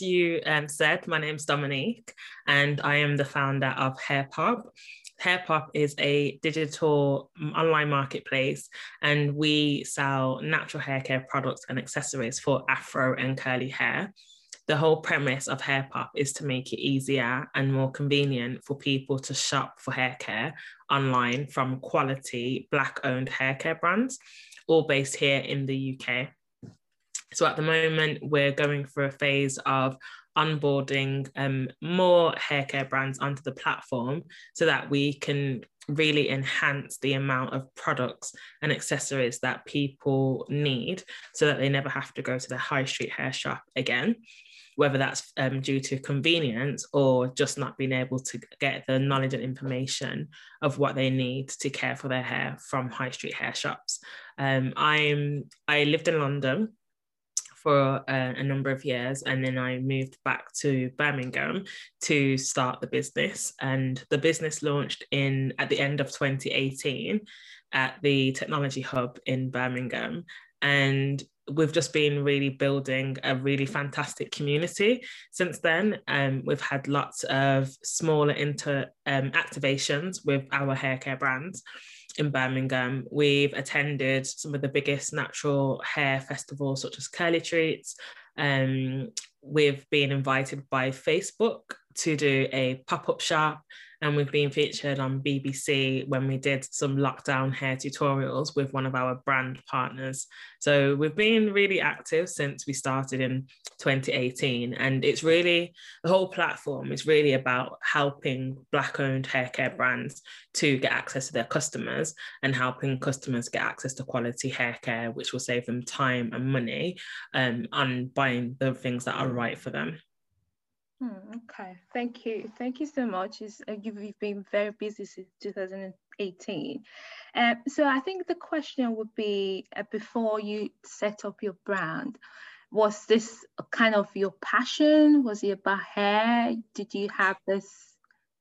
you um, said, my name's Dominique, and I am the founder of HairPop. HairPop is a digital online marketplace, and we sell natural hair care products and accessories for afro and curly hair. The whole premise of HairPop is to make it easier and more convenient for people to shop for hair care online from quality Black owned hair care brands, all based here in the UK. So at the moment, we're going through a phase of onboarding um, more hair care brands onto the platform so that we can really enhance the amount of products and accessories that people need so that they never have to go to the high street hair shop again whether that's um, due to convenience or just not being able to get the knowledge and information of what they need to care for their hair from high street hair shops. Um, I'm I lived in London for a, a, number of years and then I moved back to Birmingham to start the business. And the business launched in at the end of 2018 at the technology hub in Birmingham. And we've just been really building a really fantastic community since then. Um, we've had lots of smaller inter um, activations with our hair care brands in Birmingham. We've attended some of the biggest natural hair festivals, such as Curly Treats. Um, we've been invited by Facebook to do a pop up shop and we've been featured on BBC when we did some lockdown hair tutorials with one of our brand partners. So we've been really active since we started in 2018. And it's really the whole platform is really about helping Black owned hair care brands to get access to their customers and helping customers get access to quality hair care, which will save them time and money um, on buying the things that are right for them. Hmm, okay, thank you. Thank you so much. uh, you've been very busy since 2018. Uh, so I think the question would be uh, before you set up your brand, was this kind of your passion? Was it about hair? Did you have this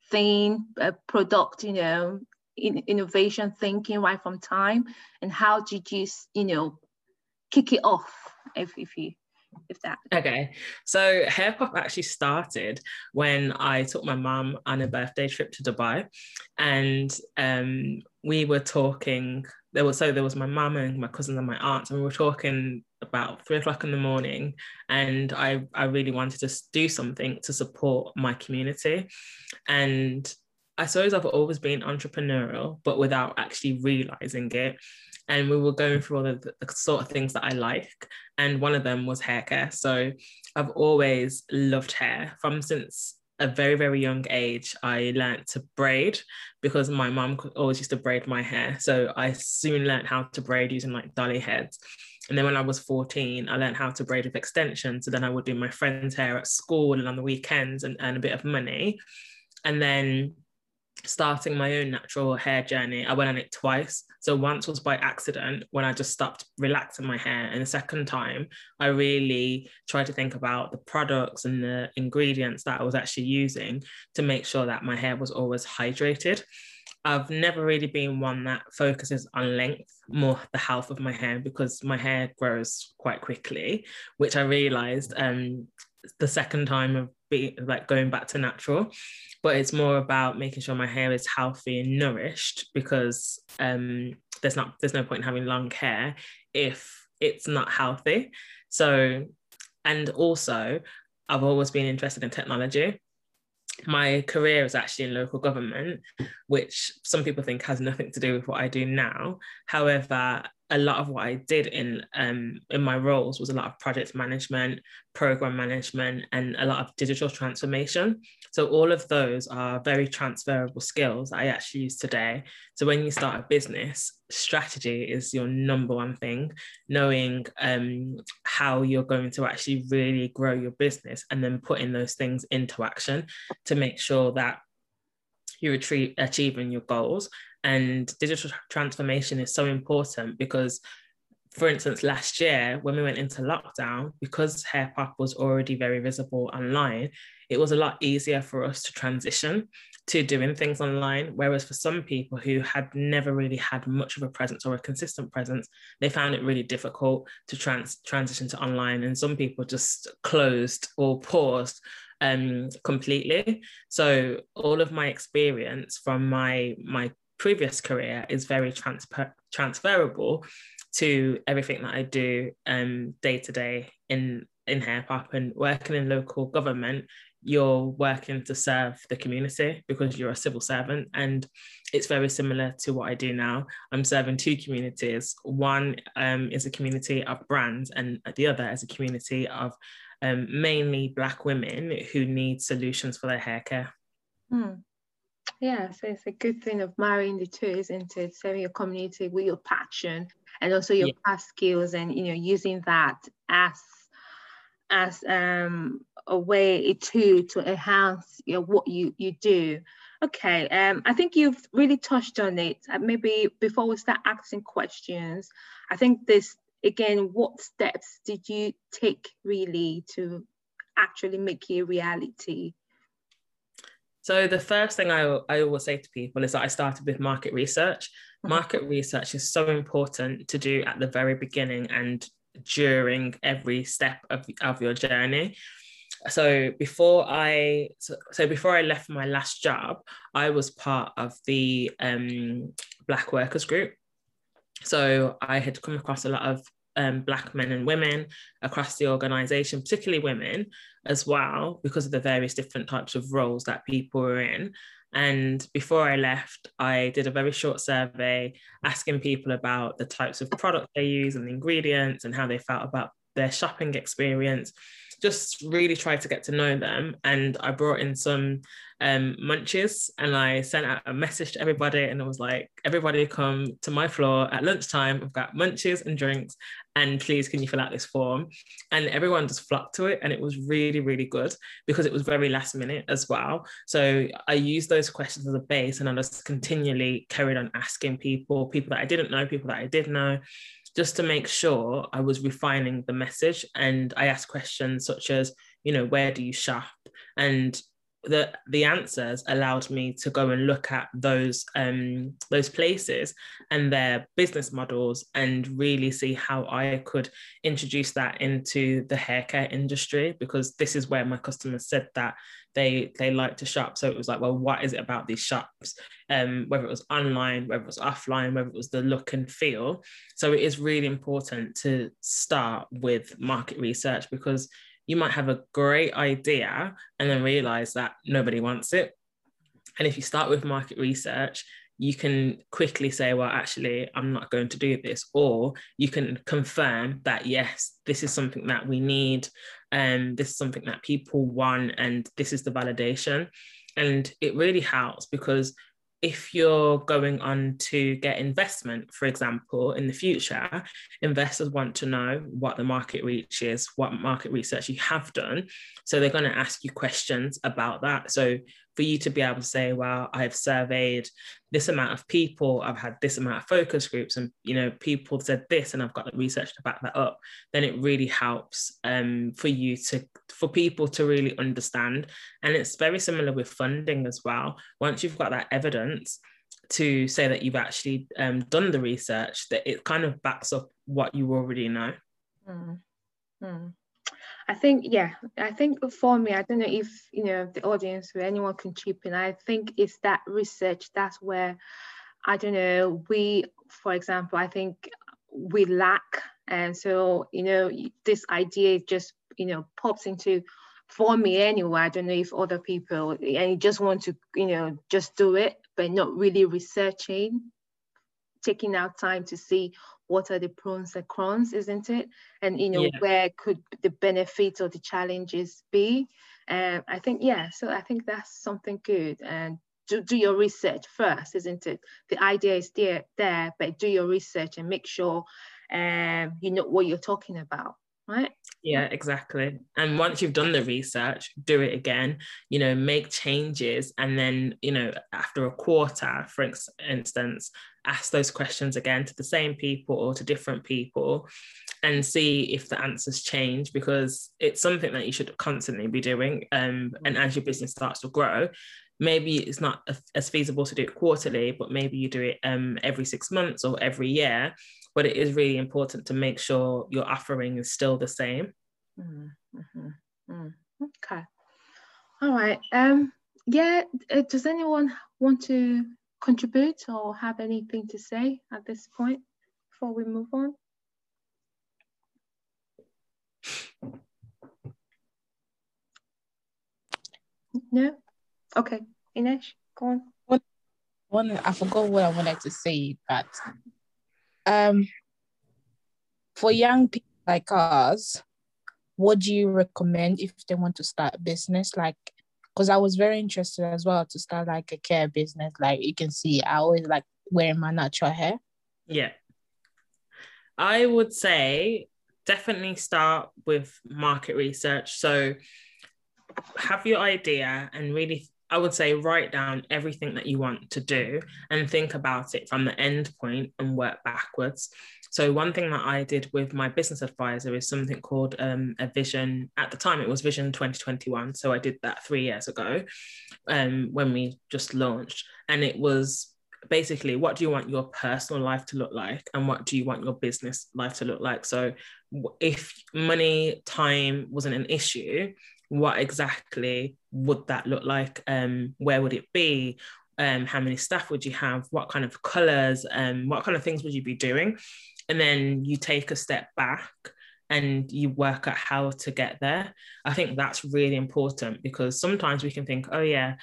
thing, uh, product, you know, in, innovation thinking right from time? And how did you, you know, kick it off, if, if you if that. Okay. So hair pop actually started when i took my mum on a birthday trip to dubai and um, we were talking there was so there was my mum and my cousins and my aunts and we were talking about three o'clock in the morning and i i really wanted to do something to support my community. And I suppose I've always been entrepreneurial, but without actually realizing it. And we were going through all the, the, sort of things that I like. And one of them was hair care. So I've always loved hair from since a very, very young age. I learned to braid because my mom always used to braid my hair. So I soon learned how to braid using like dolly heads. And then when I was 14, I learned how to braid with extensions. So then I would do my friend's hair at school and on the weekends and earn a bit of money. And then starting my own natural hair journey, I went on it twice. So once was by accident when I just stopped relaxing my hair. And the second time, I really tried to think about the products and the ingredients that I was actually using to make sure that my hair was always hydrated. I've never really been one that focuses on length, more the health of my hair, because my hair grows quite quickly, which I realized um, the second time of being like going back to natural but it's more about making sure my hair is healthy and nourished because um, there's not there's no point in having long hair if it's not healthy. So, and also, I've always been interested in technology. My career is actually in local government, which some people think has nothing to do with what I do now. However, a lot of what I did in um, in my roles was a lot of project management, program management, and a lot of digital transformation. So all of those are very transferable skills I actually use today. So when you start a business, strategy is your number one thing. Knowing um, how you're going to actually really grow your business, and then putting those things into action to make sure that you're achieving your goals and digital transformation is so important because for instance, last year when we went into lockdown, because Hair Pop was already very visible online, it was a lot easier for us to transition to doing things online. Whereas for some people who had never really had much of a presence or a consistent presence, they found it really difficult to trans- transition to online. And some people just closed or paused um, completely. So all of my experience from my my previous career is very transfer- transferable to everything that I do um, day to day in in Hair Pop and working in local government you're working to serve the community because you're a civil servant. And it's very similar to what I do now. I'm serving two communities. One um, is a community of brands, and the other is a community of um, mainly Black women who need solutions for their hair care. Hmm. Yeah, so it's a good thing of marrying the two, isn't it? Serving your community with your passion and also your yeah. past skills, and you know, using that as as um, a way to to enhance you know, what you you do. Okay, um, I think you've really touched on it. Uh, maybe before we start asking questions, I think this again, what steps did you take really to actually make it a reality? So the first thing I, I always say to people is that I started with market research. Mm-hmm. Market research is so important to do at the very beginning and during every step of, of your journey so before I so, so, before I left my last job, I was part of the um, Black Workers Group. So I had come across a lot of um, Black men and women across the organization, particularly women as well, because of the various different types of roles that people were in. And before I left, I did a very short survey asking people about the types of products they use and the ingredients and how they felt about their shopping experience. Just really tried to get to know them. And I brought in some um, munches and I sent out a message to everybody and it was like, everybody come to my floor at lunchtime. I've got munches and drinks and please can you fill out this form? And everyone just flocked to it and it was really, really good because it was very last minute as well. So I used those questions as a base and I just continually carried on asking people, people that I didn't know, people that I did know, just to make sure I was refining the message. And I asked questions such as, you know, where do you shop? And the the answers allowed me to go and look at those um, those places and their business models and really see how I could introduce that into the hair care industry because this is where my customers said that they they like to shop. So it was like, well, what is it about these shops? Um, whether it was online, whether it was offline, whether it was the look and feel. So it is really important to start with market research because you might have a great idea and then realize that nobody wants it. And if you start with market research, you can quickly say, well, actually, I'm not going to do this. Or you can confirm that, yes, this is something that we need. And this is something that people want. And this is the validation. And it really helps because if you're going on to get investment, for example, in the future, investors want to know what the market reach is, what market research you have done. So they're going to ask you questions about that. So for you to be able to say, well, I've surveyed this amount of people, I've had this amount of focus groups, and you know, people said this, and I've got the research to back that up, then it really helps um, for you to for people to really understand. And it's very similar with funding as well. Once you've got that evidence to say that you've actually um, done the research, that it kind of backs up what you already know. Mm. Mm. I think, yeah, I think for me, I don't know if, you know, the audience or anyone can chip in. I think it's that research, that's where, I don't know, we, for example, I think we lack. And so, you know, this idea just, you know, pops into, for me anyway, I don't know if other people, and you just want to, you know, just do it, but not really researching, taking out time to see what are the pros and cons, isn't it? And you know, yeah. where could the benefits or the challenges be? And um, I think, yeah, so I think that's something good. And do, do your research first, isn't it? The idea is there, there, but do your research and make sure um, you know what you're talking about, right? Yeah, exactly. And once you've done the research, do it again, you know, make changes. And then, you know, after a quarter, for instance, ask those questions again to the same people or to different people and see if the answers change because it's something that you should constantly be doing. Um, and as your business starts to grow, maybe it's not as feasible to do it quarterly, but maybe you do it um, every six months or every year. But it is really important to make sure your offering is still the same. Mm-hmm. Mm. Okay. All right. Um, yeah. Uh, does anyone want to contribute or have anything to say at this point before we move on? No? Okay. Ines, go on. One, one, I forgot what I wanted to say, but um, for young people like us, what do you recommend if they want to start a business? Like, because I was very interested as well to start like a care business. Like you can see, I always like wearing my natural hair. Yeah. I would say definitely start with market research. So have your idea and really I would say write down everything that you want to do and think about it from the end point and work backwards. So one thing that I did with my business advisor is something called um, a vision. At the time, it was Vision 2021. So I did that three years ago um, when we just launched, and it was basically what do you want your personal life to look like and what do you want your business life to look like so if money time wasn't an issue what exactly would that look like? Um, where would it be? Um, how many staff would you have? What kind of colors? Um, what kind of things would you be doing? And then you take a step back and you work out how to get there. I think that's really important because sometimes we can think, oh, yeah,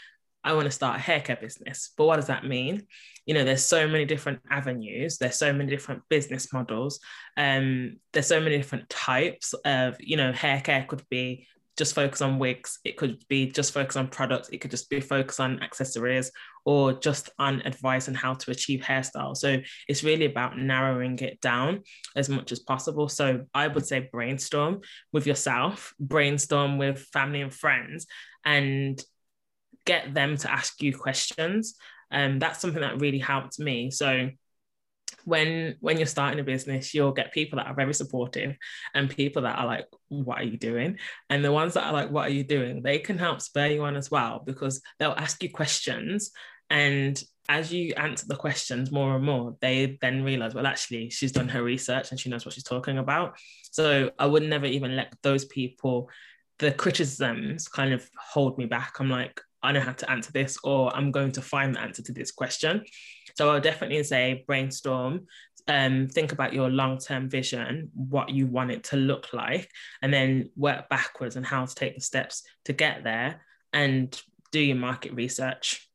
I want to start a haircare business. But what does that mean? You know, there's so many different avenues, there's so many different business models, um, there's so many different types of, you know, haircare could be just focus on wigs. It could be just focus on products. It could just be focus on accessories or just on advice on how to achieve hairstyle. So it's really about narrowing it down as much as possible. So I would say brainstorm with yourself, brainstorm with family and friends, and get them to ask you questions. And um, that's something that really helped me. So when when you're starting a business you'll get people that are very supportive and people that are like what are you doing? And the ones that are like what are you doing? they can help spur you on as well because they'll ask you questions and as you answer the questions more and more they then realize well actually she's done her research and she knows what she's talking about. So i would never even let those people the criticisms kind of hold me back. I'm like I know how to answer this, or I'm going to find the answer to this question. So I'll definitely say brainstorm, um, think about your long-term vision, what you want it to look like, and then work backwards and how to take the steps to get there and do your market research.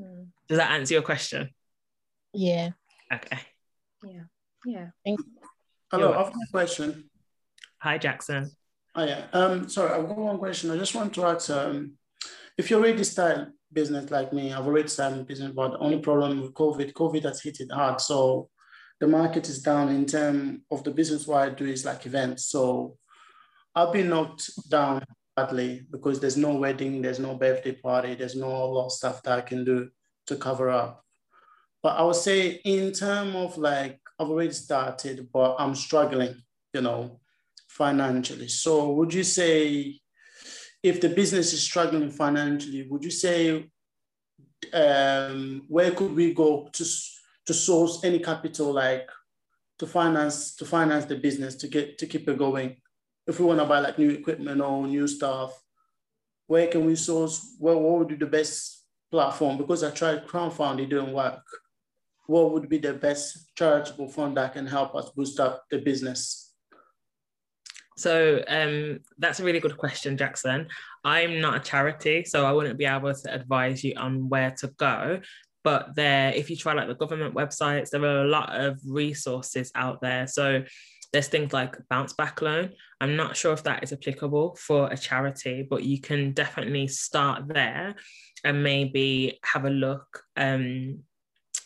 Mm. Does that answer your question? Yeah. Okay. Yeah. Yeah. Hello, I've got a question. Hi, Jackson. Oh, yeah. Um, sorry, I've got one question. I just want to ask um, if you're already style business like me, I've already started business, but the only problem with COVID, COVID has hit it hard. So the market is down in terms of the business what I do is like events. So I've been knocked down badly because there's no wedding, there's no birthday party, there's no lot of stuff that I can do to cover up. But I would say in terms of like I've already started, but I'm struggling, you know financially. So would you say if the business is struggling financially, would you say um, where could we go to, to source any capital like to finance to finance the business to get to keep it going? If we want to buy like new equipment or new stuff, where can we source? What, what would be the best platform? Because I tried crowdfunding, it didn't work. What would be the best charitable fund that can help us boost up the business? So um, that's a really good question, Jackson. I'm not a charity, so I wouldn't be able to advise you on where to go. But there, if you try like the government websites, there are a lot of resources out there. So there's things like bounce back loan. I'm not sure if that is applicable for a charity, but you can definitely start there and maybe have a look um,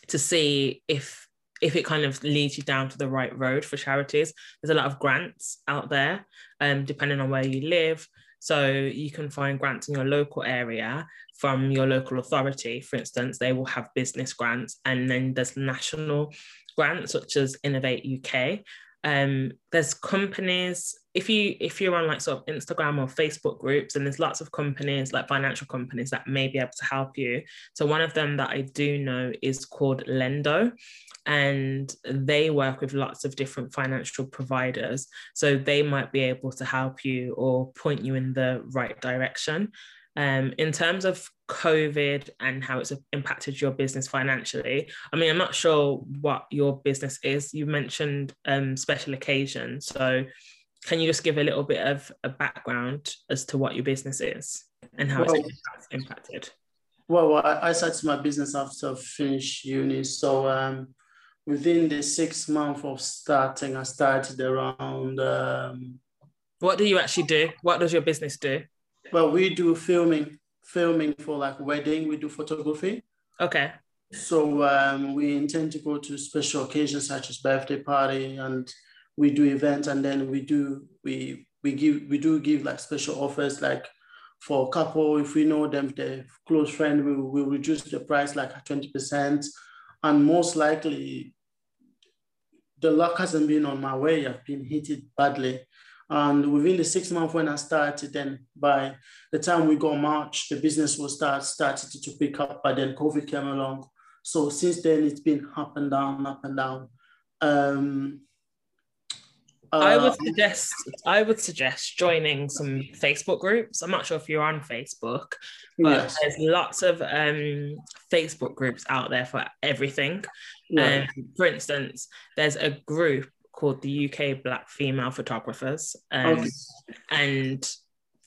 to see if if it kind of leads you down to the right road for charities. There's a lot of grants out there, um, depending on where you live. So you can find grants in your local area from your local authority. For instance, they will have business grants, and then there's national grants such as Innovate UK. Um, there's companies if you if you're on like sort of Instagram or Facebook groups, and there's lots of companies like financial companies that may be able to help you. So one of them that I do know is called Lendo, and they work with lots of different financial providers. So they might be able to help you or point you in the right direction. Um, in terms of COVID and how it's impacted your business financially, I mean, I'm not sure what your business is. You mentioned um, special occasions. So can you just give a little bit of a background as to what your business is and how well, it's impacted? Well, I started my business after I finished uni. So um, within the six months of starting, I started around. Um, what do you actually do? What does your business do? Well, we do filming, filming for like wedding. We do photography. Okay. So um, we intend to go to special occasions such as birthday party and we do events and then we do we we give we do give like special offers like for a couple if we know them they're close friend we will reduce the price like 20% and most likely the luck hasn't been on my way i've been hit it badly and within the six months when i started then by the time we got march the business was start started to pick up but then covid came along so since then it's been up and down up and down um, I would um, suggest I would suggest joining some Facebook groups. I'm not sure if you're on Facebook, but yes. there's lots of um, Facebook groups out there for everything. Yeah. Um, for instance, there's a group called the UK Black Female Photographers, um, okay. and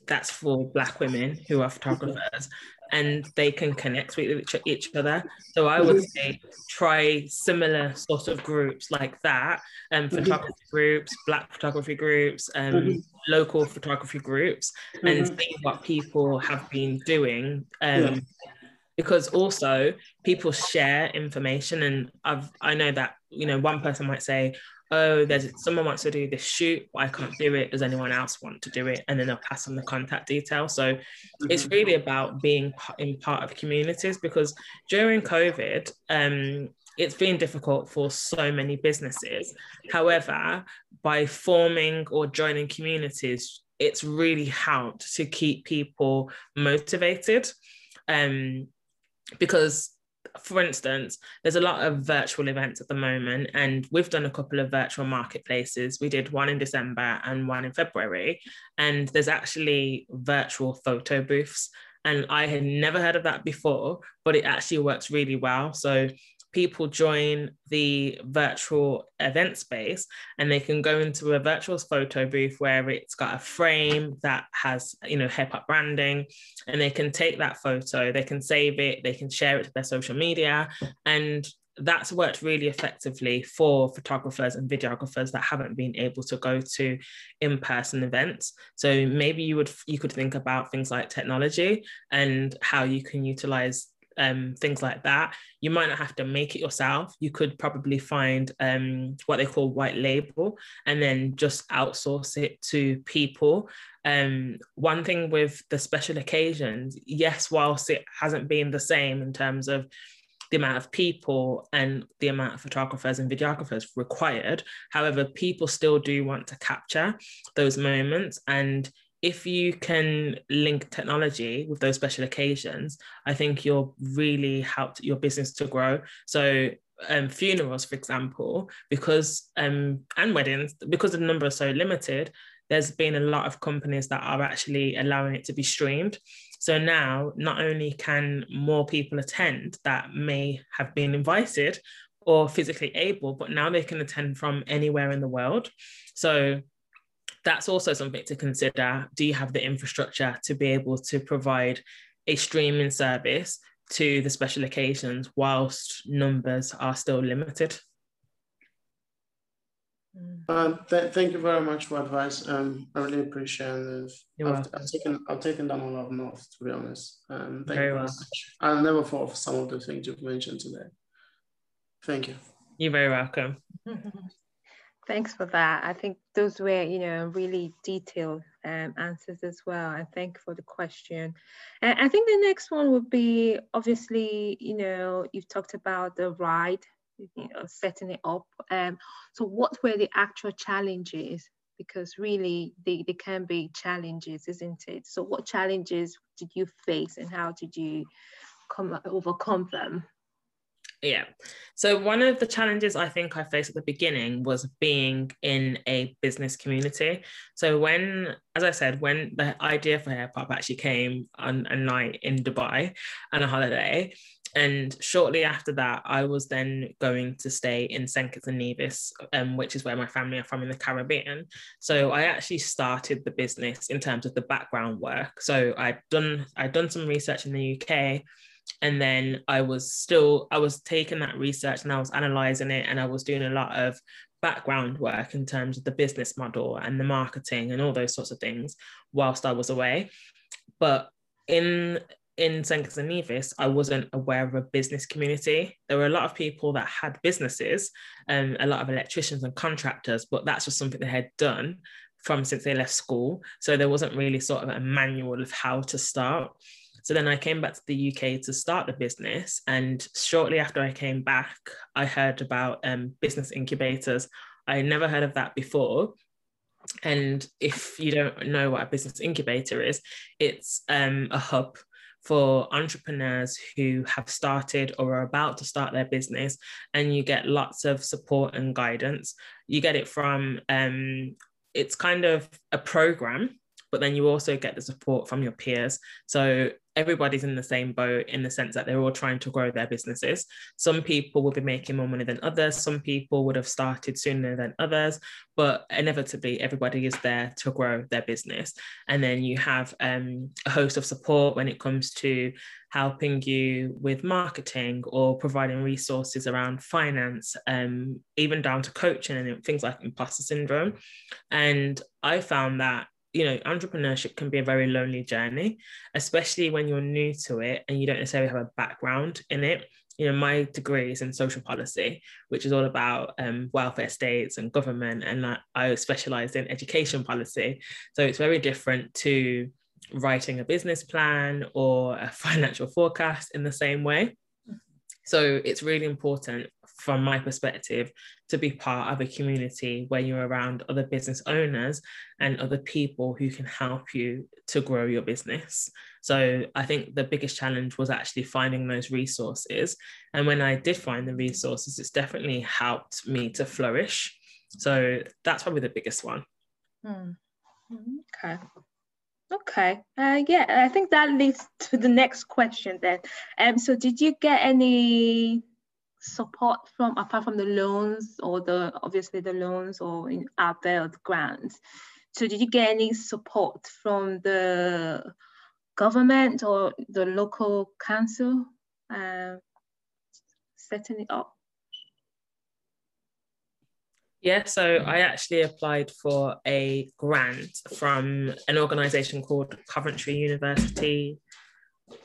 that's for Black women who are photographers and they can connect with each other. So I would say try similar sort of groups like that, um, mm-hmm. photography groups, black photography groups, um, mm-hmm. local photography groups, mm-hmm. and see what people have been doing. Um, yeah. Because also people share information, and I've I know that you know one person might say, oh, there's someone wants to do this shoot, but I can't do it. Does anyone else want to do it? And then they'll pass on the contact details. So mm-hmm. it's really about being in part of communities because during COVID, um, it's been difficult for so many businesses. However, by forming or joining communities, it's really helped to keep people motivated. Um, because for instance, there's a lot of virtual events at the moment, and we've done a couple of virtual marketplaces. We did one in December and one in February, and there's actually virtual photo booths. And I had never heard of that before, but it actually works really well. So people join the virtual event space and they can go into a virtual photo booth where it's got a frame that has you know HairPop branding and they can take that photo they can save it they can share it to their social media. And that's worked really effectively for photographers and videographers that haven't been able to go to in-person events. So maybe you would you could think about things like technology and how you can utilize um, things like that. You might not have to make it yourself. You could probably find um, what they call white label and then just outsource it to people. Um, one thing with the special occasions, yes, whilst it hasn't been the same in terms of the amount of people and the amount of photographers and videographers required. However, people still do want to capture those moments and if you can link technology with those special occasions, I think you'll really help your business to grow. So um, funerals, for example, because um, and weddings, because the number is so limited, there's been a lot of companies that are actually allowing it to be streamed. So now, not only can more people attend that may have been invited or physically able, but now they can attend from anywhere in the world. So that's also something to consider. Do you have the infrastructure to be able to provide a streaming service to the special occasions whilst numbers are still limited? Um, th- thank you very much for advice. Um, I really appreciate it. I've, I've, taken I've taken down a lot of notes to be honest. Um, thank very you very well. much. I never thought of some of the things you've mentioned today. Thank you. You're very welcome. Thanks for that. I think those were, you know, really detailed um, answers as well. And thank you for the question. And I think the next one would be obviously, you know, you've talked about the ride, you know, setting it up. Um, so what were the actual challenges? Because really they, they can be challenges, isn't it? So what challenges did you face and how did you come overcome them? Yeah. So one of the challenges I think I faced at the beginning was being in a business community. So when, as I said, when the idea for Hair Pop actually came on a night in Dubai on a holiday, and shortly after that, I was then going to stay in St. Kitts and Nevis, um, which is where my family are from in the Caribbean. So I actually started the business in terms of the background work. So I'd done I'd done some research in the UK and then i was still i was taking that research and i was analyzing it and i was doing a lot of background work in terms of the business model and the marketing and all those sorts of things whilst i was away but in in St. Kitts and Nevis, I wasn't aware of a business community. There were a lot of people that had businesses, um, a lot of electricians and contractors, but that's just something they had done from since they left school. So there wasn't really sort of a manual of how to start. So then I came back to the UK to start the business. And shortly after I came back, I heard about um, business incubators. I never heard of that before. And if you don't know what a business incubator is, it's um, a hub for entrepreneurs who have started or are about to start their business, and you get lots of support and guidance. You get it from, um, it's kind of a program but then you also get the support from your peers. So everybody's in the same boat in the sense that they're all trying to grow their businesses. Some people will be making more money than others. Some people would have started sooner than others, but inevitably everybody is there to grow their business. And then you have um, a host of support when it comes to helping you with marketing or providing resources around finance, um, even down to coaching and things like imposter syndrome. And I found that you know, entrepreneurship can be a very lonely journey, especially when you're new to it and you don't necessarily have a background in it. You know, my degree is in social policy, which is all about um, welfare states and government, and I, I specialized in education policy. So it's very different to writing a business plan or a financial forecast in the same way. So it's really important from my perspective, to be part of a community where you're around other business owners and other people who can help you to grow your business. So I think the biggest challenge was actually finding those resources. And when I did find the resources, it's definitely helped me to flourish. So that's probably the biggest one. Hmm. Okay. Okay. Uh, yeah, I think that leads to the next question then. Um, so did you get any support from apart from the loans or the obviously the loans or in ABEL grants so did you get any support from the government or the local council uh, setting it up yeah, so I actually applied for a grant from an organisation called Coventry University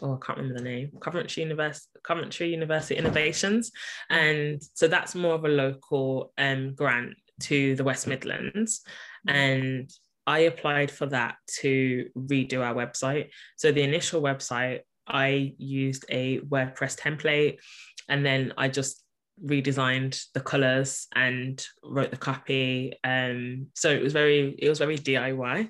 oh, I can't remember the name, Coventry University, Coventry University Innovations. And so that's more of a local um, grant to the West Midlands. And I applied for that to redo our website. So the initial website, I used a WordPress template and then I just redesigned the colors and wrote the copy um so it was very it was very diy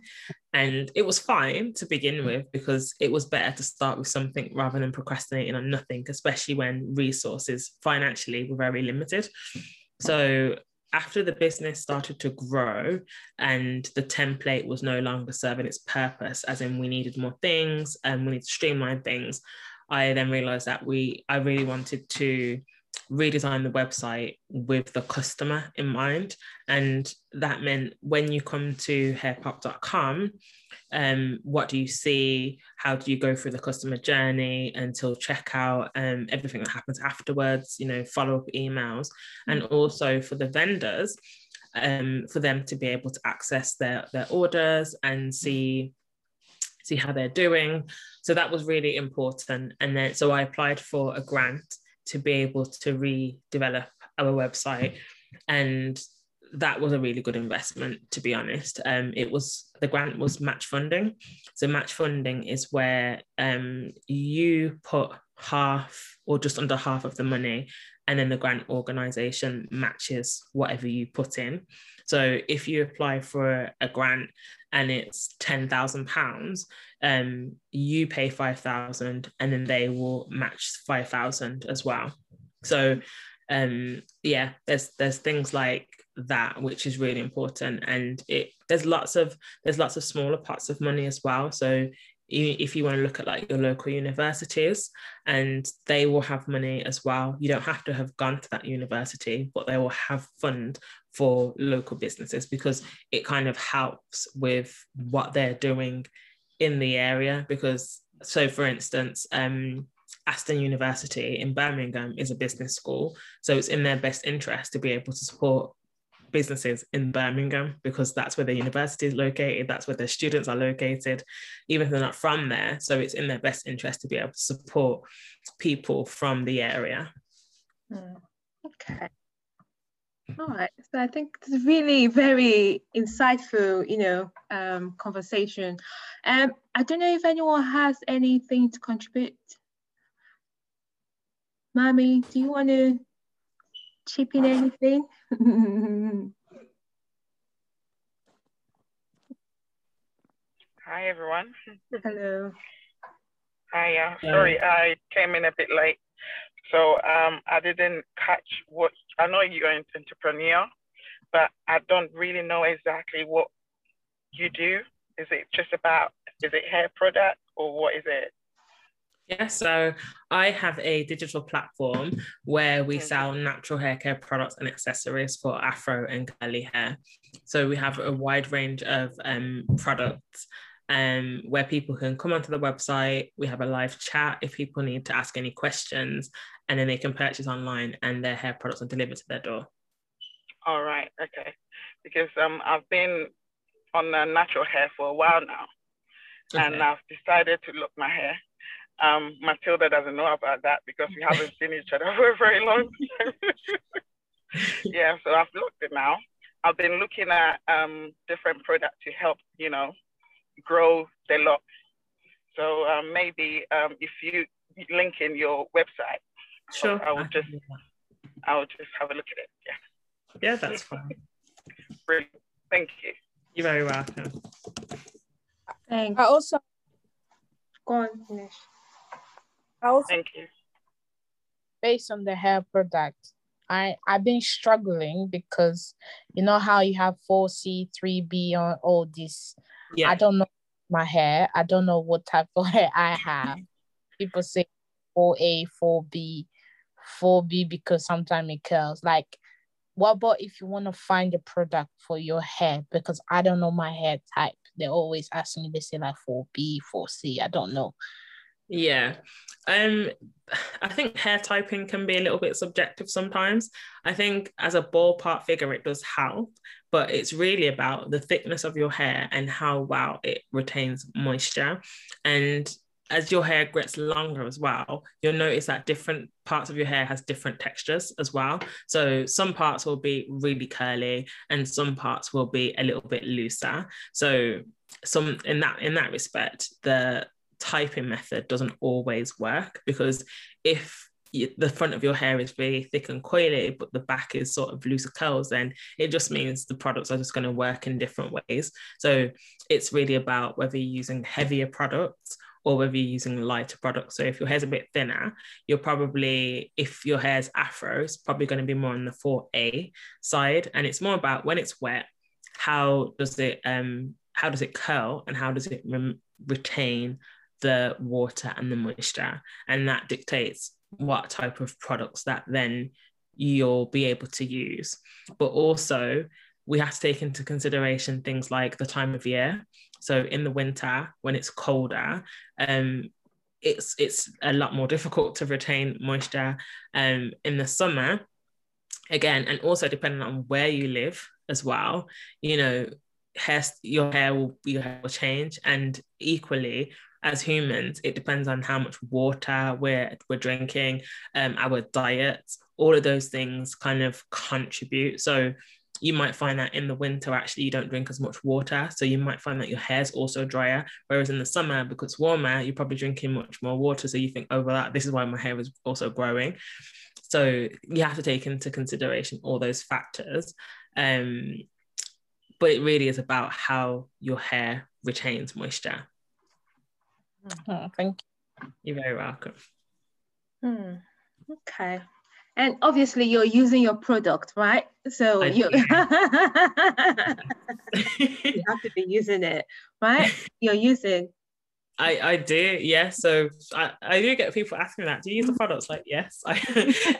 and it was fine to begin mm. with because it was better to start with something rather than procrastinating on nothing especially when resources financially were very limited so after the business started to grow and the template was no longer serving its purpose as in we needed more things and we need to streamline things i then realized that we i really wanted to redesign the website with the customer in mind. And that meant when you come to hairpop.com, um, what do you see? How do you go through the customer journey until checkout? Um, everything that happens afterwards, you know, follow up emails, and mm. also for the vendors, um, for them to be able to access their their orders and see see how they're doing. So that was really important. And then so I applied for a grant to be able to redevelop our website. And that was a really good investment, to be honest. Um, it was the grant was match funding. So match funding is where um, you put half or just under half of the money, and then the grant organization matches whatever you put in. So if you apply for a grant and it's ten thousand pounds, um, you pay five thousand, and then they will match five thousand as well. So um, yeah, there's there's things like that which is really important. And it there's lots of there's lots of smaller pots of money as well. So if you want to look at like your local universities and they will have money as well. You don't have to have gone to that university but they will have fund for local businesses because it kind of helps with what they're doing in the area because so for instance um Aston University in Birmingham is a business school. So it's in their best interest to be able to support businesses in Birmingham because that's where the university is located, that's where their students are located, even if they're not from there. So it's in their best interest to be able to support people from the area. Mm, okay. All right. So I think it's really very insightful, you know, um, conversation. Um, I don't know if anyone has anything to contribute. Mommy, do you want to chip in anything? Hi, everyone. Hello. Hi, uh, sorry, I came in a bit late. So um, I didn't catch what, I know you're an entrepreneur, but I don't really know exactly what you do. Is it just about, is it hair product or what is it? Yeah, so I have a digital platform where we sell natural hair care products and accessories for afro and curly hair. So we have a wide range of um, products um, where people can come onto the website. We have a live chat if people need to ask any questions, and then they can purchase online and their hair products are delivered to their door. All right, okay. Because um, I've been on natural hair for a while now, okay. and I've decided to look my hair um, Matilda doesn't know about that because we haven't seen each other for a very long time. yeah, so I've looked it now. I've been looking at um, different products to help, you know, grow the locks. So um, maybe um, if you link in your website, sure, I will just, I will just have a look at it. Yeah. Yeah, that's fine. Brilliant. Thank you. You're very welcome. Thanks. I also go on, finish. Also, Thank you. Based on the hair product, I I've been struggling because you know how you have 4C, 3B on all this. Yeah. I don't know my hair. I don't know what type of hair I have. People say 4A, 4B, 4B because sometimes it curls. Like, what about if you want to find a product for your hair? Because I don't know my hair type. They always ask me, they say like 4B, 4C. I don't know. Yeah. Um I think hair typing can be a little bit subjective sometimes. I think as a ballpark figure it does help, but it's really about the thickness of your hair and how well it retains moisture. And as your hair gets longer as well, you'll notice that different parts of your hair has different textures as well. So some parts will be really curly and some parts will be a little bit looser. So some in that in that respect, the typing method doesn't always work because if the front of your hair is really thick and coily, but the back is sort of looser curls, then it just means the products are just going to work in different ways. So it's really about whether you're using heavier products or whether you're using lighter products. So if your hair's a bit thinner, you're probably, if your hair's afro, it's probably going to be more on the 4A side. And it's more about when it's wet, how does it um how does it curl and how does it re- retain the water and the moisture. And that dictates what type of products that then you'll be able to use. But also, we have to take into consideration things like the time of year. So in the winter, when it's colder, um, it's it's a lot more difficult to retain moisture. Um, in the summer, again, and also depending on where you live as well, you know, hair your hair will your hair will change, and equally as humans, it depends on how much water we're we're drinking, um, our diet, all of those things kind of contribute. So you might find that in the winter actually you don't drink as much water so you might find that your hair's also drier whereas in the summer because it's warmer you're probably drinking much more water so you think over oh, that this is why my hair is also growing. So you have to take into consideration all those factors um, but it really is about how your hair retains moisture. Oh, thank you. You're very welcome. Hmm. okay and obviously you're using your product right so you, you have to be using it right you're using I, I do, yeah. So I, I do get people asking that. Do you use the products? Like, yes, I,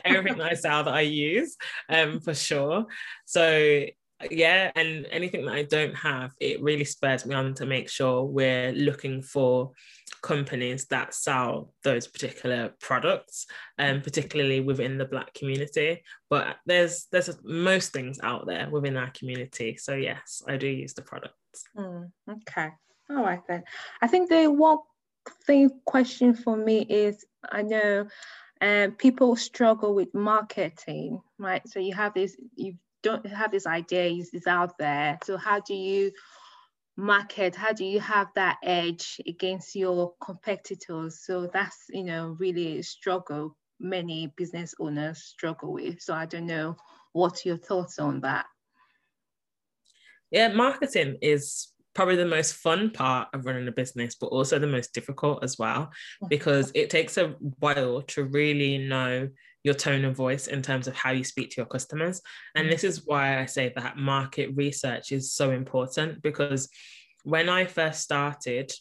everything that I sell that I use, um, for sure. So yeah, and anything that I don't have, it really spurs me on to make sure we're looking for companies that sell those particular products, and um, particularly within the Black community. But there's there's most things out there within our community. So yes, I do use the products. Mm, okay, all right then. I think the one thing question for me is I know um, people struggle with marketing, right? So you have this, you don't have this idea is out there. So how do you market how do you have that edge against your competitors? So that's you know really a struggle many business owners struggle with. So i don't know what's your thoughts on that. Yeah marketing is probably the most fun part of running a business but also the most difficult as well because it takes a while to really know your tone of voice in terms of how you speak to your customers. And this is why I say that market research is so important because when I first started,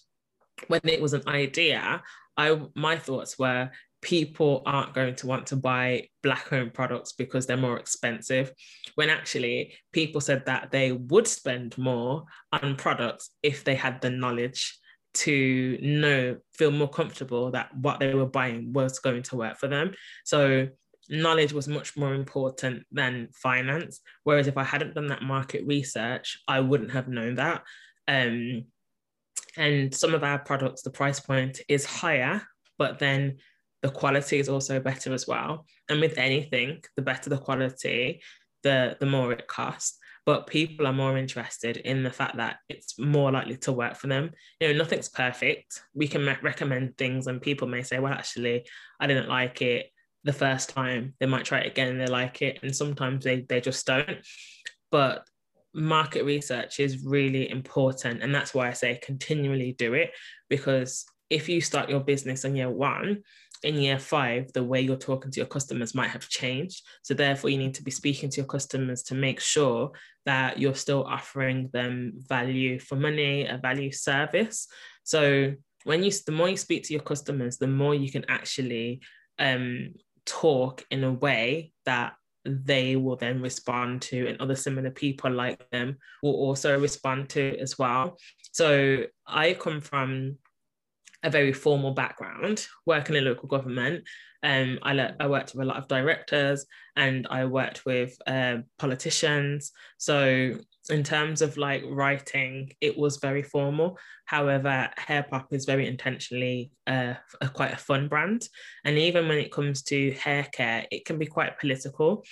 when it was an idea, I my thoughts were people aren't going to want to buy black owned products because they're more expensive when actually people said that they would spend more on products if they had the knowledge to know, feel more comfortable that what they were buying was going to work for them. So knowledge was much more important than finance. Whereas if I hadn't done that market research, I wouldn't have known that. Um, and some of our products, the price point is higher, but then the quality is also better as well. And with anything, the better the quality, the the more it costs but people are more interested in the fact that it's more likely to work for them. You know, nothing's perfect. We can recommend things, and people may say, well, actually, I didn't like it the first time. They might try it again they like it, and sometimes they, they just don't. But market research is really important. And that's why I say continually do it because if you start your business on year one, in year five, the way you're talking to your customers might have changed. So, therefore, you need to be speaking to your customers to make sure that you're still offering them value for money, a value service. So, when you the more you speak to your customers, the more you can actually um, talk in a way that they will then respond to, and other similar people like them will also respond to as well. So, I come from a very formal background working in local government. Um, I, le- I worked with a lot of directors and I worked with uh, politicians. So in terms of like writing, it was very formal. However, HairPop is very intentionally uh, a, quite a fun brand. And even when it comes to hair care, it can be quite political.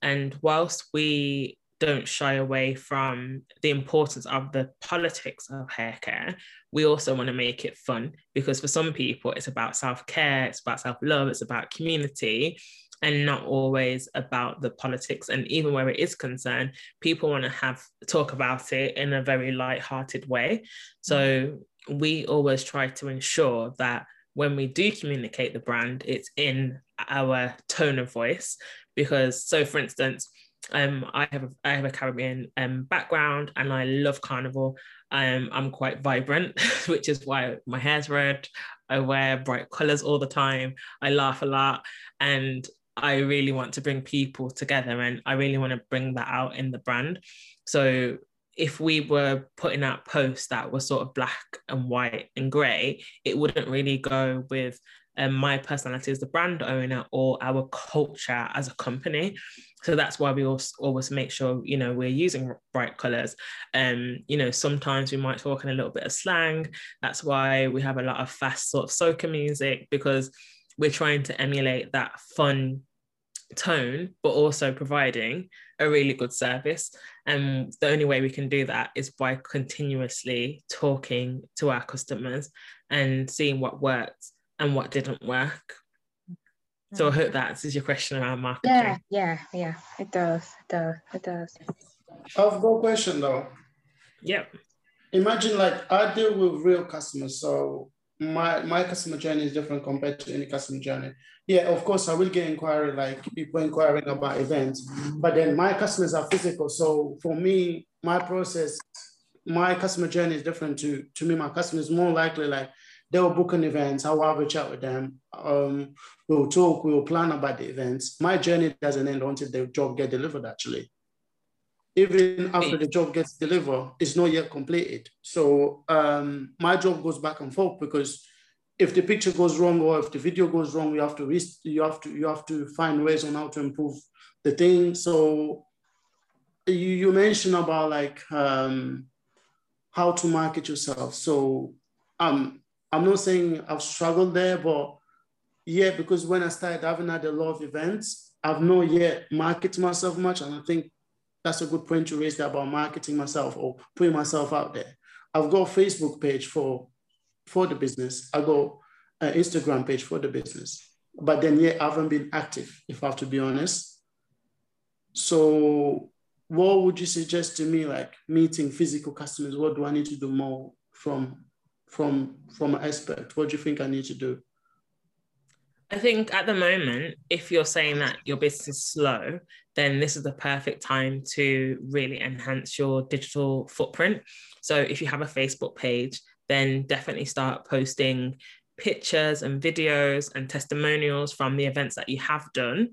And whilst we don't shy away from the importance of the politics of hair care, we also want to make it fun because for some people, it's about self care, it's about self love, it's about community, and not always about the politics. And even where it is concerned, people want to have talk about it in a very light-hearted way. So we always try to ensure that when we do communicate the brand, it's in our tone of voice. Because, so for instance, um, I have a, I have a Caribbean um, background and I love carnival. Um, I'm quite vibrant, which is why my hair's red. I wear bright colors all the time. I laugh a lot, and I really want to bring people together, and I really want to bring that out in the brand. So if we were putting out posts that were sort of black and white and grey, it wouldn't really go with um, my personality as the brand owner or our culture as a company. So that's why we also always make sure, you know, we're using bright colors. Um, you know, sometimes we might talk in a little bit of slang. That's why we have a lot of fast sort of soca music because we're trying to emulate that fun tone, but also providing a really good service. And the only way we can do that is by continuously talking to our customers and seeing what worked and what didn't work. So I mm. hope that answers your question around marketing. Yeah, yeah, yeah. It does. It does. It does. I've got a question though. Yep. Imagine like I deal with real customers, so my my customer journey is different compared to any customer journey. Yeah, of course, I will get inquiry like people inquiring about events, but then my customers are physical. So for me, my process, my customer journey is different to to me. My customers more likely like they will book an event. I will have a chat with them. Um, we'll talk. We'll plan about the events. My journey doesn't end until the job get delivered. Actually, even after the job gets delivered, it's not yet completed. So um, my job goes back and forth because if the picture goes wrong or if the video goes wrong, you have to risk, you have to you have to find ways on how to improve the thing. So you, you mentioned about like um, how to market yourself. So um, I'm not saying I've struggled there, but yeah, because when I started, I haven't had a lot of events. I've not yet marketed myself much, and I think that's a good point to raise there about marketing myself or putting myself out there. I've got a Facebook page for for the business. I got an Instagram page for the business, but then yeah, I haven't been active, if I have to be honest. So, what would you suggest to me, like meeting physical customers? What do I need to do more from from from an expert? What do you think I need to do? I think at the moment, if you're saying that your business is slow, then this is the perfect time to really enhance your digital footprint. So if you have a Facebook page, then definitely start posting pictures and videos and testimonials from the events that you have done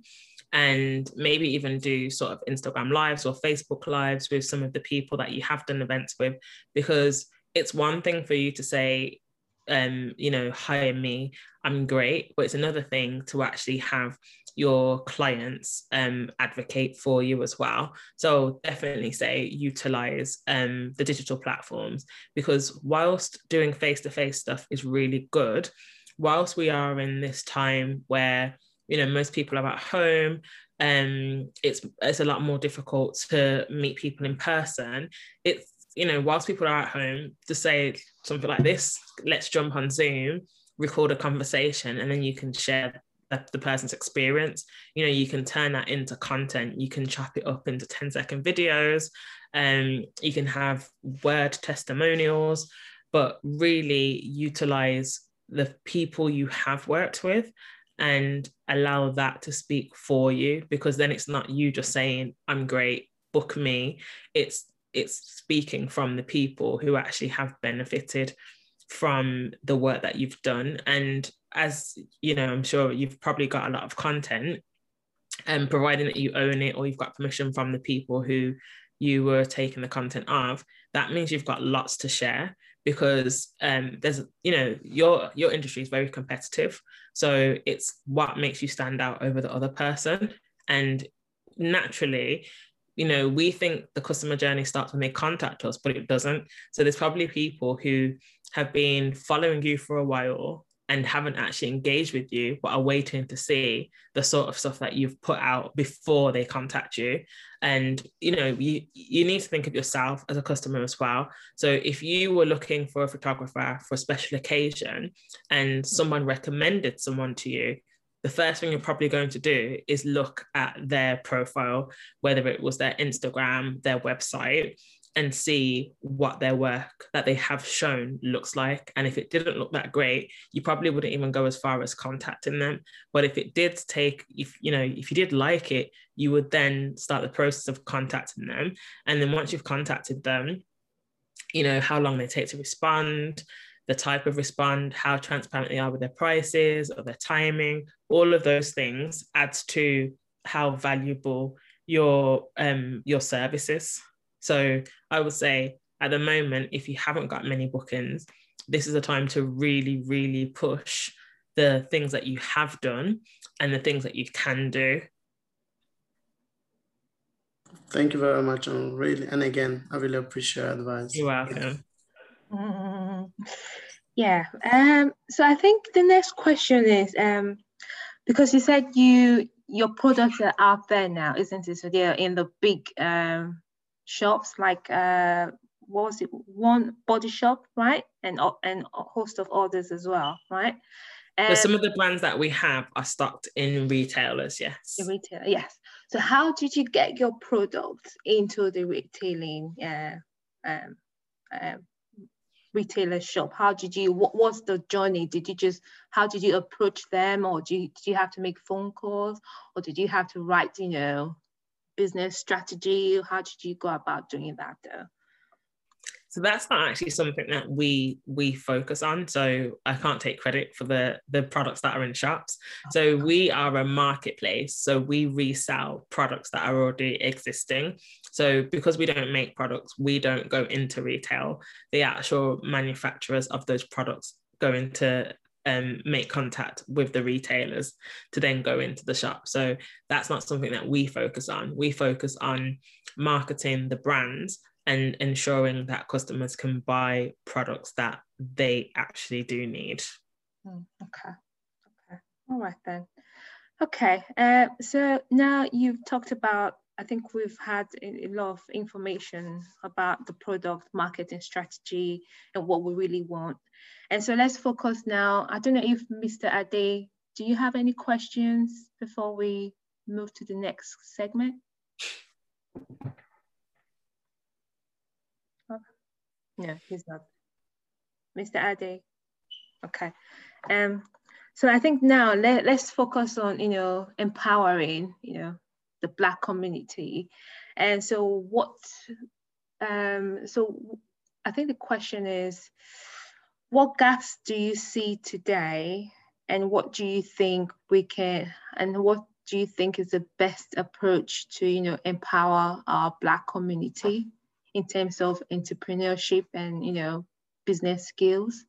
and maybe even do sort of Instagram lives or Facebook lives with some of the people that you have done events with because it's one thing for you to say um, you know, hire me, I'm great. But it's another thing to actually have your clients um, advocate for you as well. So definitely say utilize um, the digital platforms because whilst doing face-to-face stuff is really good, whilst we are in this time where you know most people are at home um it's it's a lot more difficult to meet people in person it's you know, whilst people are at home, to say something like this, let's jump on Zoom, record a conversation, and then you can share the person's experience. You know, you can turn that into content. You can chop it up into 10 second videos. Um, you can have word testimonials, but really utilize the people you have worked with and allow that to speak for you because then it's not you just saying, I'm great, book me. It's it's speaking from the people who actually have benefited from the work that you've done. And as you know i'm sure you've probably got a lot of content and um, providing that you own it or you've got permission from the people who you were taking the content of that means you've got lots to share because um, there's you know your your industry is very competitive. So it's what makes you stand out over the other person. And naturally you know, we think the customer journey starts when they contact us, but it doesn't. So there's probably people who have been following you for a while and haven't actually engaged with you, but are waiting to see the sort of stuff that you've put out before they contact you. And you know, you you need to think of yourself as a customer as well. So if you were looking for a photographer for a special occasion and someone recommended someone to you, the first thing you're probably going to do is look at their profile, whether it was their Instagram, their website, and see what their work that they have shown looks like. And if it didn't look that great, you probably wouldn't even go as far as contacting them. But if it did take, if you know, if you did like it, you would then start the process of contacting them. And then once you've contacted them, you know, how long they take to respond, the type of respond, how transparent they are with their prices or their timing, all of those things adds to how valuable your um your service is. So I would say at the moment, if you haven't got many bookings, this is a time to really, really push the things that you have done and the things that you can do. Thank you very much. And really, and again, I really appreciate your advice. You're welcome. Mm, yeah. Um, so I think the next question is um, because you said you your products are out there now, isn't it? So they're in the big um, shops like uh, what was it? One body shop, right? And and a host of others as well, right? And some of the brands that we have are stocked in retailers, yes. The retailer, yes. So how did you get your products into the retailing uh, um, um, retailer shop? How did you, what was the journey? Did you just, how did you approach them or do you, did you have to make phone calls or did you have to write, you know, business strategy? How did you go about doing that though? So that's not actually something that we we focus on. So I can't take credit for the the products that are in shops. So we are a marketplace. So we resell products that are already existing. So because we don't make products, we don't go into retail. The actual manufacturers of those products go into um, make contact with the retailers to then go into the shop. So that's not something that we focus on. We focus on marketing the brands and ensuring that customers can buy products that they actually do need. Mm, okay. Okay. All right then. Okay. Uh, so now you've talked about, I think we've had a, a lot of information about the product marketing strategy and what we really want. And so let's focus now. I don't know if Mr. Ade, do you have any questions before we move to the next segment? No, he's not. Mr. Ade. Okay. Um, so I think now let, let's focus on, you know, empowering, you know, the Black community. And so what, um, so I think the question is, what gaps do you see today and what do you think we can, and what do you think is the best approach to, you know, empower our Black community? In terms of entrepreneurship and you know business skills?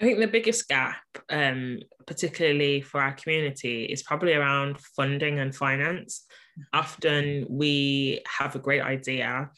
I think the biggest gap, um, particularly for our community, is probably around funding and finance. Often we have a great idea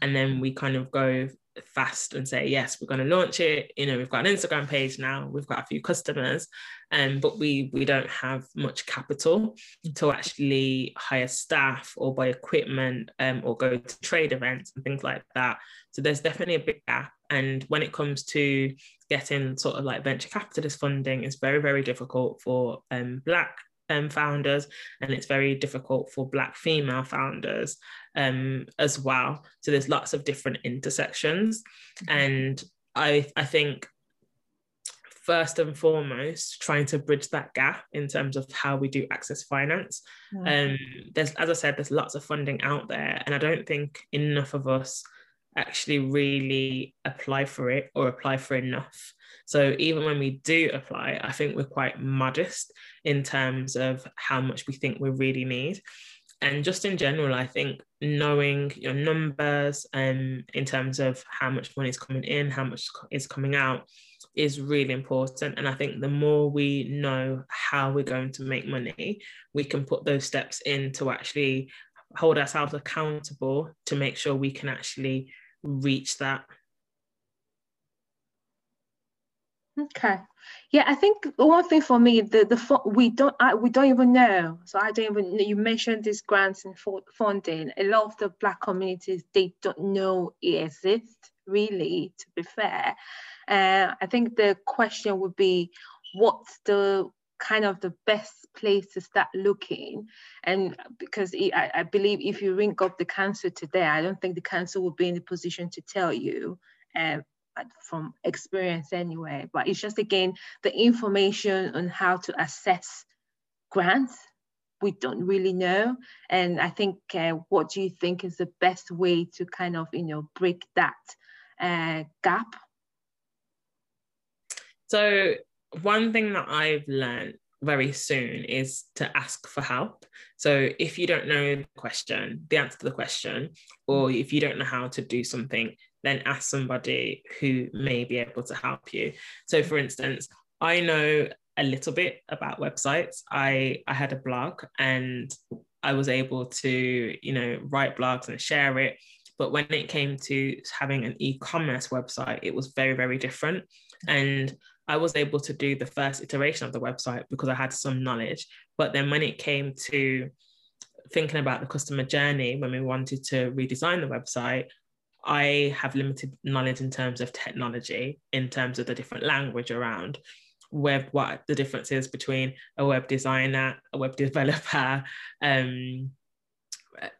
and then we kind of go fast and say yes we're going to launch it. You know we've got an instagram page now we've got a few customers um, but we we don't have much capital to actually hire staff or buy equipment um, or go to trade events and things like that. So there's definitely a big gap and when it comes to getting sort of like venture capitalist funding it's very very difficult for um, black um, founders, and it's very difficult for Black female founders um, as well. So there's lots of different intersections, mm-hmm. and I I think first and foremost trying to bridge that gap in terms of how we do access finance. Mm-hmm. Um, there's as I said, there's lots of funding out there, and I don't think enough of us actually really apply for it or apply for enough. So even when we do apply, I think we're quite modest in terms of how much we think we really need. And just in general, I think knowing your numbers and um, in terms of how much money is coming in, how much is coming out, is really important. And I think the more we know how we're going to make money, we can put those steps in to actually hold ourselves accountable to make sure we can actually reach that Okay. Yeah, I think one thing for me, the the we don't I, we don't even know. So I don't even. You mentioned these grants and funding. A lot of the Black communities they don't know it exists. Really, to be fair, uh, I think the question would be, what's the kind of the best place to start looking and because I, I believe if you ring up the council today i don't think the council will be in a position to tell you um, from experience anyway. But it's just again the information on how to assess grants. We don't really know, and I think uh, what do you think is the best way to kind of you know break that uh, gap? So one thing that I've learned very soon is to ask for help. So if you don't know the question, the answer to the question, or if you don't know how to do something, then ask somebody who may be able to help you. So, for instance, I know a little bit about websites. I I had a blog and I was able to, you know, write blogs and share it. But when it came to having an e-commerce website, it was very, very different. And I was able to do the first iteration of the website because I had some knowledge. But then when it came to thinking about the customer journey, when we wanted to redesign the website, I have limited knowledge in terms of technology, in terms of the different language around web, what the difference is between a web designer, a web developer, um,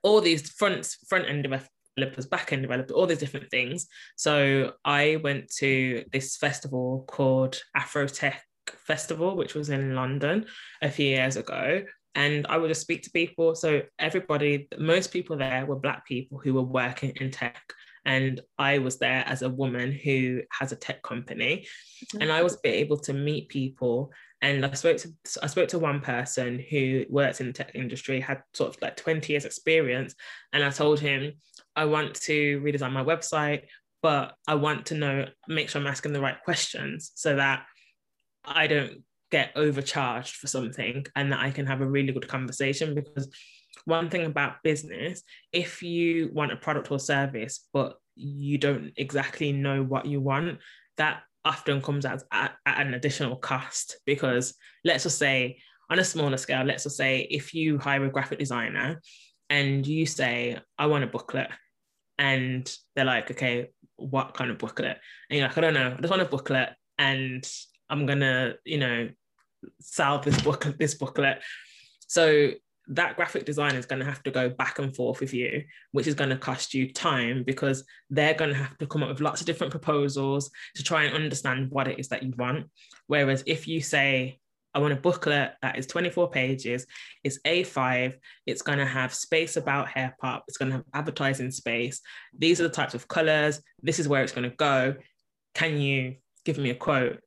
all these front front end developers, back end developers, all these different things. So I went to this festival called Afrotech Festival, which was in London a few years ago. And I would just speak to people. So everybody, most people there were black people who were working in tech. And I was there as a woman who has a tech company. Mm-hmm. And I was able to meet people and I spoke to I spoke to one person who works in the tech industry, had sort of like 20 years experience, and I told him I want to redesign my website, but I want to know, make sure I'm asking the right questions so that I don't get overcharged for something and that I can have a really good conversation because one thing about business, if you want a product or service, but you don't exactly know what you want, that often comes as at, at an additional cost because let's just say on a smaller scale, let's just say if you hire a graphic designer and you say, I want a booklet, and they're like, okay, what kind of booklet? And you're like, I don't know, I just want a booklet and I'm gonna, you know, sell this book, this booklet. So that graphic designer is going to have to go back and forth with you, which is going to cost you time because they're going to have to come up with lots of different proposals to try and understand what it is that you want. Whereas if you say, I want a booklet that is 24 pages, it's A5, it's going to have space about HairPop, it's going to have advertising space. These are the types of colors, this is where it's going to go. Can you give me a quote?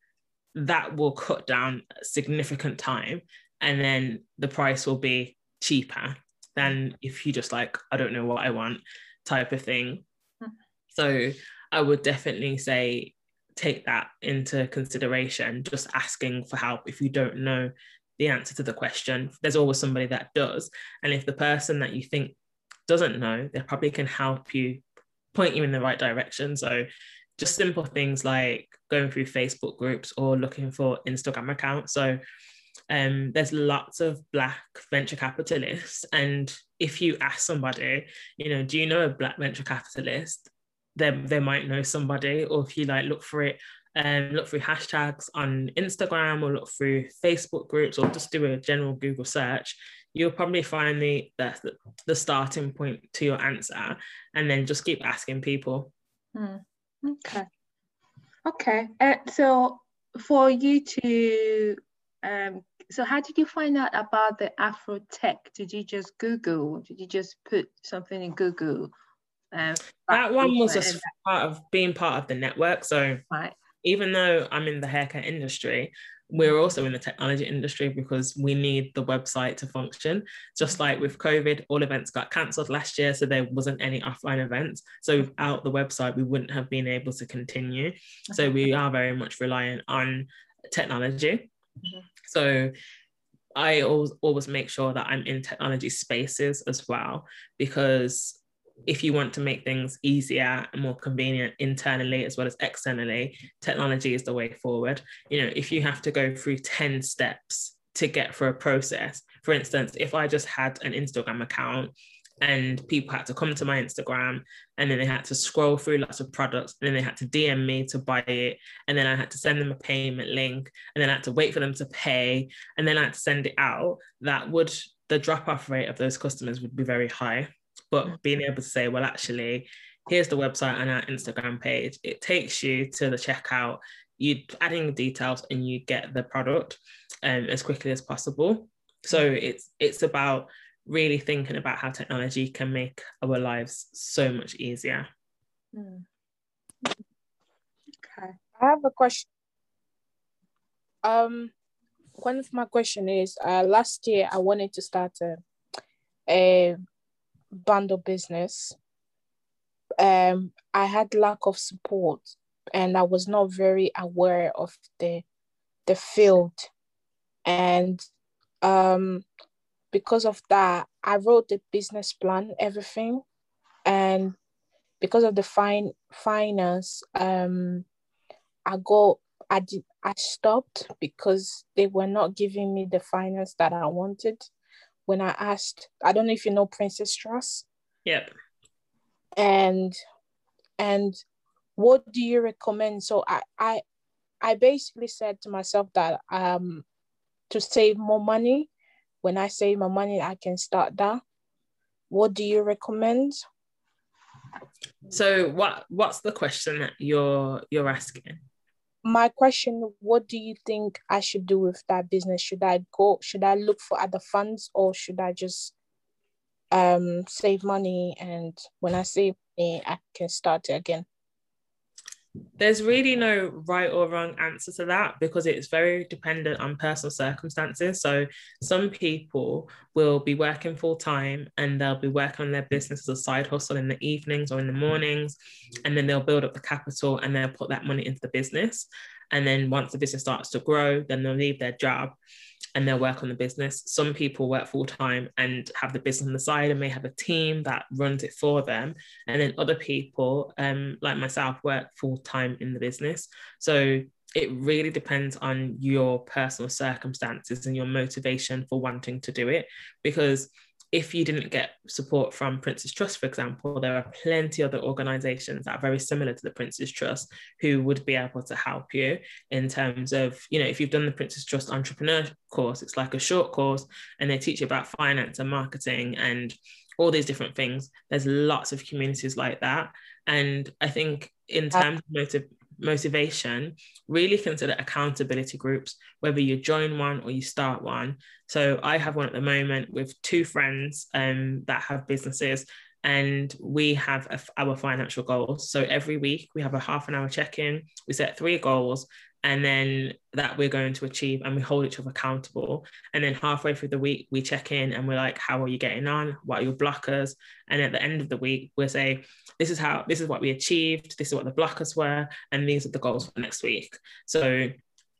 That will cut down significant time and then the price will be cheaper than if you just like, I don't know what I want type of thing. Hmm. So I would definitely say take that into consideration, just asking for help if you don't know the answer to the question. There's always somebody that does. And if the person that you think doesn't know, they probably can help you point you in the right direction. So just simple things like going through Facebook groups or looking for Instagram accounts. So um, there's lots of black venture capitalists and if you ask somebody you know do you know a black venture capitalist? They, they might know somebody or if you like look for it and um, look through hashtags on instagram or look through facebook groups or just do a general google search you'll probably find the, the, the starting point to your answer and then just keep asking people. Hmm. okay. Okay. Uh, so for you to um, so how did you find out about the Afro Tech? Did you just Google? Did you just put something in Google? Um, that one was just part of being part of the network. So right. even though I'm in the haircut industry, we're also in the technology industry because we need the website to function. Just like with COVID, all events got cancelled last year, so there wasn't any offline events. So without the website, we wouldn't have been able to continue. So we are very much reliant on technology. Mm-hmm. So I always, always make sure that I'm in technology spaces as well, because if you want to make things easier and more convenient internally as well as externally, technology is the way forward. You know, if you have to go through 10 steps to get through a process, for instance, if I just had an Instagram account and people had to come to my Instagram and then they had to scroll through lots of products and then they had to DM me to buy it and then I had to send them a payment link and then I had to wait for them to pay and then I had to send it out that would the drop off rate of those customers would be very high but mm. being able to say well actually here's the website and our Instagram page it takes you to the checkout you adding the details and you get the product um, as quickly as possible so mm. it's it's about really thinking about how technology can make our lives so much easier. Mm. Okay. I have a question. Um, one of my question is, uh, last year I wanted to start a, a bundle business. Um, I had lack of support, and I was not very aware of the the field, and um, because of that, I wrote the business plan, everything, and because of the fine finance, um, I got I did I stopped because they were not giving me the finance that I wanted. When I asked, I don't know if you know Prince's Trust. Yep. And and what do you recommend? So I I I basically said to myself that um to save more money. When I save my money, I can start that. What do you recommend? So what what's the question that you're you're asking? My question, what do you think I should do with that business? Should I go, should I look for other funds or should I just um save money and when I save money I can start it again? There's really no right or wrong answer to that because it's very dependent on personal circumstances. So some people will be working full time and they'll be working on their business as a side hustle in the evenings or in the mornings, and then they'll build up the capital and they'll put that money into the business. And then once the business starts to grow, then they'll leave their job and they'll work on the business. Some people work full time and have the business on the side and may have a team that runs it for them. And then other people, um, like myself, work full time in the business. So it really depends on your personal circumstances and your motivation for wanting to do it because if you didn't get support from Prince's Trust, for example, there are plenty other organizations that are very similar to the Prince's Trust who would be able to help you in terms of, you know, if you've done the Prince's Trust entrepreneur course, it's like a short course and they teach you about finance and marketing and all these different things. There's lots of communities like that. And I think in uh, terms of motive, motivation, really consider accountability groups, whether you join one or you start one. So I have one at the moment with two friends um, that have businesses and we have a, our financial goals. So every week we have a half an hour check in, we set three goals, and then that we're going to achieve and we hold each other accountable. And then halfway through the week we check in and we're like how are you getting on? What are your blockers? And at the end of the week we'll say this is how this is what we achieved. This is what the blockers were and these are the goals for next week. So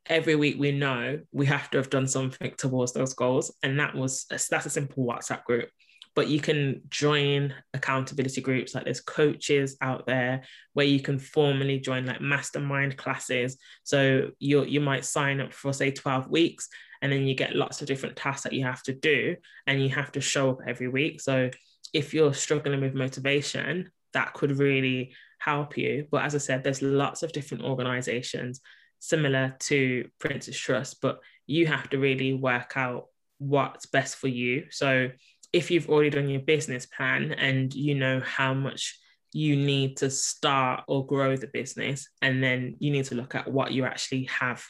every week we know we have to have done something towards those goals. And that was that's a simple whatsapp group but you can join accountability groups like there's coaches out there where you can formally join like mastermind classes. So you you might sign up for say 12 weeks and then you get lots of different tasks that you have to do and you have to show up every week. So if you're struggling with motivation that could really help you. But as i said there's lots of different organizations similar to Prince's Trust but you have to really work out what's best for you. So if you've already done your business plan and you know how much you need to start or grow the business and then you need to look at what you actually have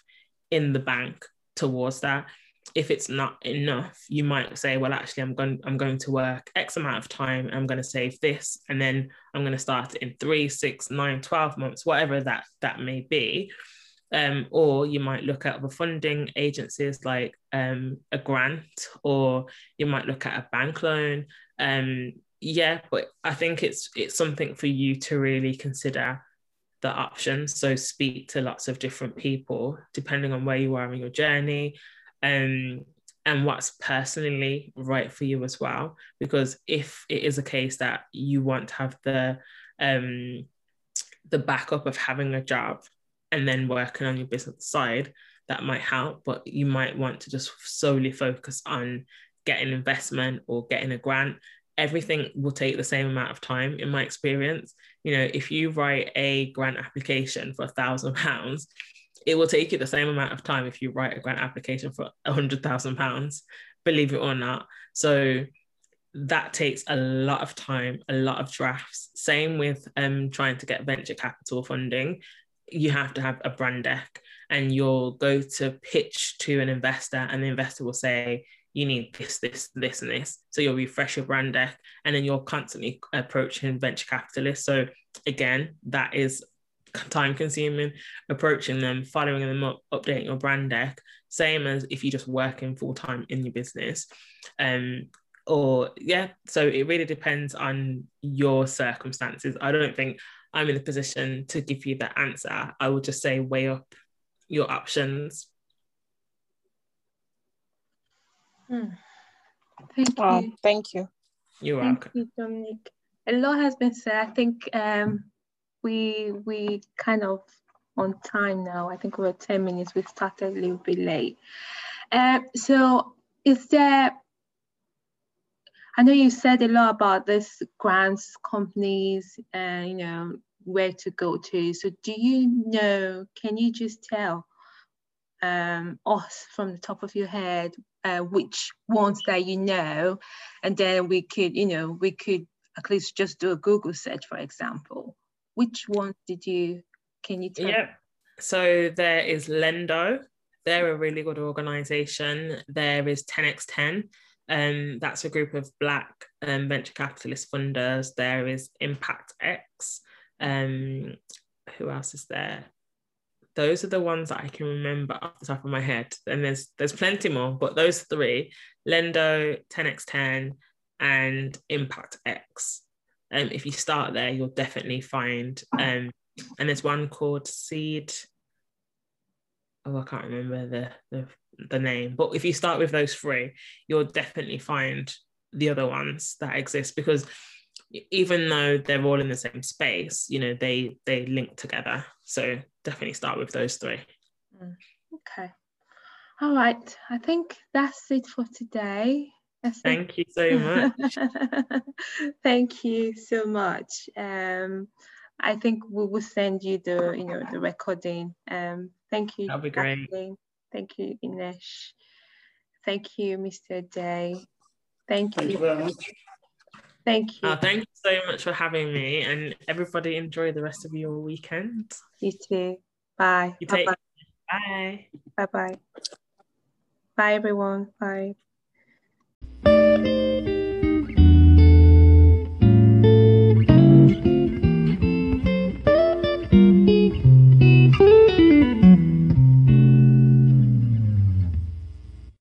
in the bank towards that if it's not enough you might say well actually i'm going i'm going to work x amount of time i'm going to save this and then i'm going to start in three six nine 12 months whatever that that may be um, or you might look at other funding agencies like um, a grant, or you might look at a bank loan. Um, yeah, but I think it's it's something for you to really consider the options. So speak to lots of different people depending on where you are in your journey, um, and what's personally right for you as well. Because if it is a case that you want to have the um, the backup of having a job and then working on your business side, that might help. But you might want to just solely focus on getting investment or getting a grant. Everything will take the same amount of time, in my experience. You know, if you write a grant application for a thousand pounds, it will take you the same amount of time if you write a grant application for a hundred thousand pounds, believe it or not. So that takes a lot of time, a lot of drafts. Same with um, trying to get venture capital funding you have to have a brand deck and you'll go to pitch to an investor and the investor will say you need this this this and this. So you'll refresh your brand deck and then you're constantly approaching venture capitalists. So again that is time consuming approaching them following them up updating your brand deck same as if you're just working full time in your business. Um or yeah so it really depends on your circumstances. I don't think I'm in a position to give you the answer. I will just say weigh up your options. Hmm. Thank wow, you. Thank you. You're thank welcome. You, Dominic. A lot has been said. I think um, we we kind of on time now. I think we're 10 minutes. We started a little bit late. Uh, so is there, I know you said a lot about this grants companies and, you know, where to go to. So do you know, can you just tell um, us from the top of your head uh, which ones that you know, and then we could, you know, we could at least just do a Google search, for example. Which ones did you, can you tell? Yeah. So there is Lendo. They're a really good organization. There is 10x10. Um, that's a group of Black um, venture capitalist funders. There is Impact X. Um, who else is there? those are the ones that I can remember off the top of my head. And there's there's plenty more, but those three, Lendo, 10x10, and Impact X. Um, if you start there, you'll definitely find um, and there's one called Seed. Oh, I can't remember the, the the name, but if you start with those three, you'll definitely find the other ones that exist because even though they're all in the same space, you know, they they link together. So definitely start with those three. Mm, okay. All right. I think that's it for today. That's Thank you so much. Thank you so much. Um, I think we will send you the, you know, the recording. Um, thank you. That'll be great. Thank you, Inesh. Thank you, Mr. Day. Thank you. Thank you very much. Thank you. Uh, thank you so much for having me, and everybody enjoy the rest of your weekend. You too. Bye. You take- Bye. Bye bye. Bye everyone. Bye.